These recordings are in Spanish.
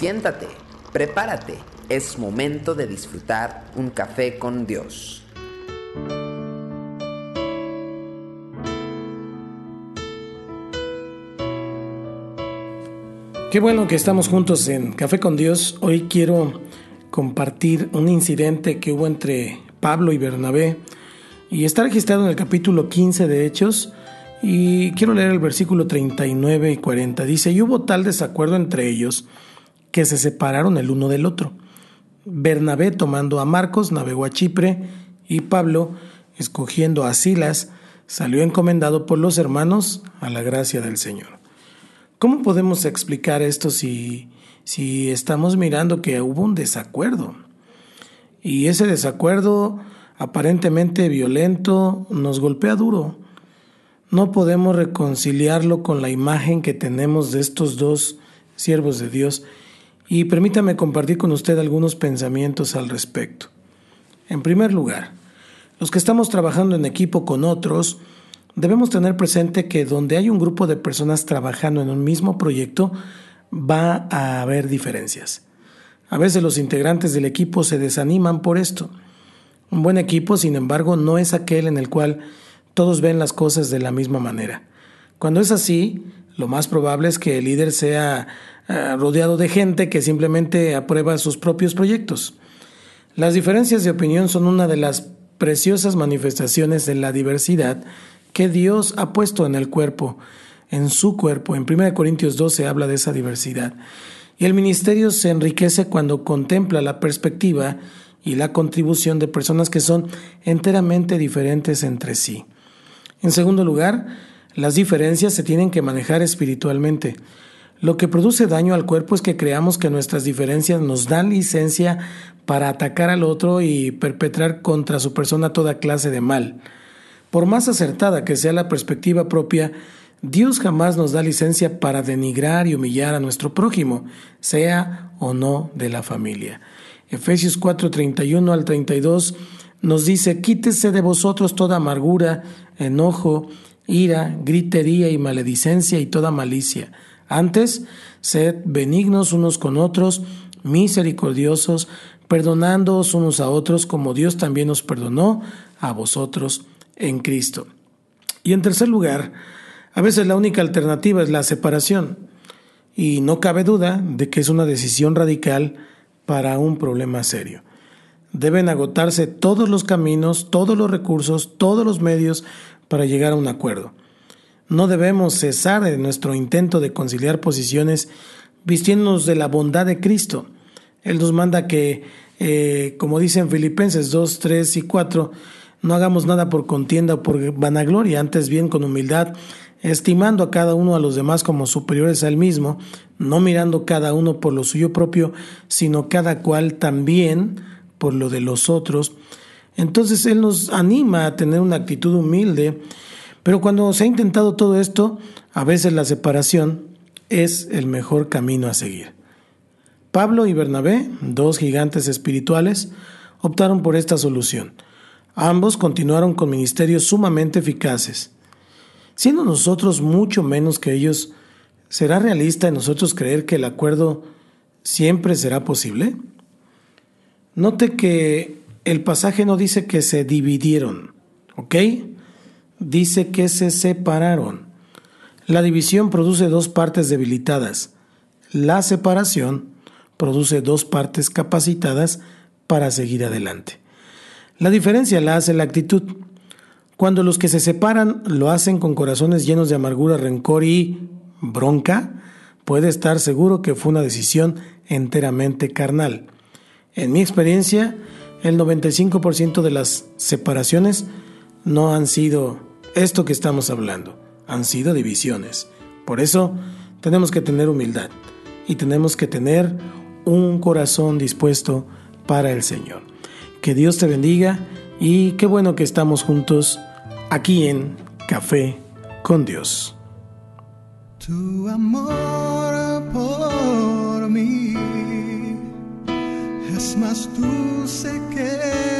Siéntate, prepárate, es momento de disfrutar un café con Dios. Qué bueno que estamos juntos en Café con Dios. Hoy quiero compartir un incidente que hubo entre Pablo y Bernabé y está registrado en el capítulo 15 de Hechos y quiero leer el versículo 39 y 40. Dice, y hubo tal desacuerdo entre ellos que se separaron el uno del otro. Bernabé tomando a Marcos navegó a Chipre y Pablo, escogiendo a Silas, salió encomendado por los hermanos a la gracia del Señor. ¿Cómo podemos explicar esto si, si estamos mirando que hubo un desacuerdo? Y ese desacuerdo aparentemente violento nos golpea duro. No podemos reconciliarlo con la imagen que tenemos de estos dos siervos de Dios y permítame compartir con usted algunos pensamientos al respecto. En primer lugar, los que estamos trabajando en equipo con otros, debemos tener presente que donde hay un grupo de personas trabajando en un mismo proyecto, va a haber diferencias. A veces los integrantes del equipo se desaniman por esto. Un buen equipo, sin embargo, no es aquel en el cual todos ven las cosas de la misma manera. Cuando es así, lo más probable es que el líder sea eh, rodeado de gente que simplemente aprueba sus propios proyectos. Las diferencias de opinión son una de las preciosas manifestaciones de la diversidad que Dios ha puesto en el cuerpo, en su cuerpo. En 1 Corintios 12 habla de esa diversidad. Y el ministerio se enriquece cuando contempla la perspectiva y la contribución de personas que son enteramente diferentes entre sí. En segundo lugar, las diferencias se tienen que manejar espiritualmente. Lo que produce daño al cuerpo es que creamos que nuestras diferencias nos dan licencia para atacar al otro y perpetrar contra su persona toda clase de mal. Por más acertada que sea la perspectiva propia, Dios jamás nos da licencia para denigrar y humillar a nuestro prójimo, sea o no de la familia. Efesios 4:31 al 32 nos dice, quítese de vosotros toda amargura, enojo, ira, gritería y maledicencia y toda malicia. Antes, sed benignos unos con otros, misericordiosos, perdonándoos unos a otros como Dios también os perdonó a vosotros en Cristo. Y en tercer lugar, a veces la única alternativa es la separación. Y no cabe duda de que es una decisión radical para un problema serio. Deben agotarse todos los caminos, todos los recursos, todos los medios para llegar a un acuerdo. No debemos cesar en nuestro intento de conciliar posiciones vistiéndonos de la bondad de Cristo. Él nos manda que, eh, como dicen Filipenses 2, 3 y 4, no hagamos nada por contienda o por vanagloria, antes bien con humildad, estimando a cada uno a los demás como superiores a él mismo, no mirando cada uno por lo suyo propio, sino cada cual también por lo de los otros. Entonces Él nos anima a tener una actitud humilde, pero cuando se ha intentado todo esto, a veces la separación es el mejor camino a seguir. Pablo y Bernabé, dos gigantes espirituales, optaron por esta solución. Ambos continuaron con ministerios sumamente eficaces. Siendo nosotros mucho menos que ellos, ¿será realista en nosotros creer que el acuerdo siempre será posible? Note que el pasaje no dice que se dividieron, ¿ok? Dice que se separaron. La división produce dos partes debilitadas. La separación produce dos partes capacitadas para seguir adelante. La diferencia la hace la actitud. Cuando los que se separan lo hacen con corazones llenos de amargura, rencor y bronca, puede estar seguro que fue una decisión enteramente carnal. En mi experiencia, el 95% de las separaciones no han sido esto que estamos hablando, han sido divisiones. Por eso tenemos que tener humildad y tenemos que tener un corazón dispuesto para el Señor. Que Dios te bendiga y qué bueno que estamos juntos aquí en Café con Dios. Es más dulce que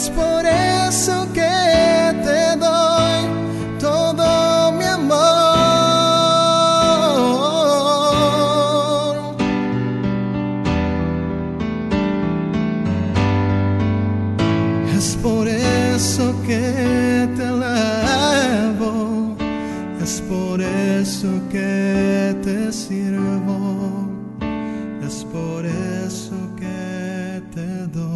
es por eso que te doy todo mi amor. Es por eso que te alabo, es por eso que te sirvo, es por eso que te doy.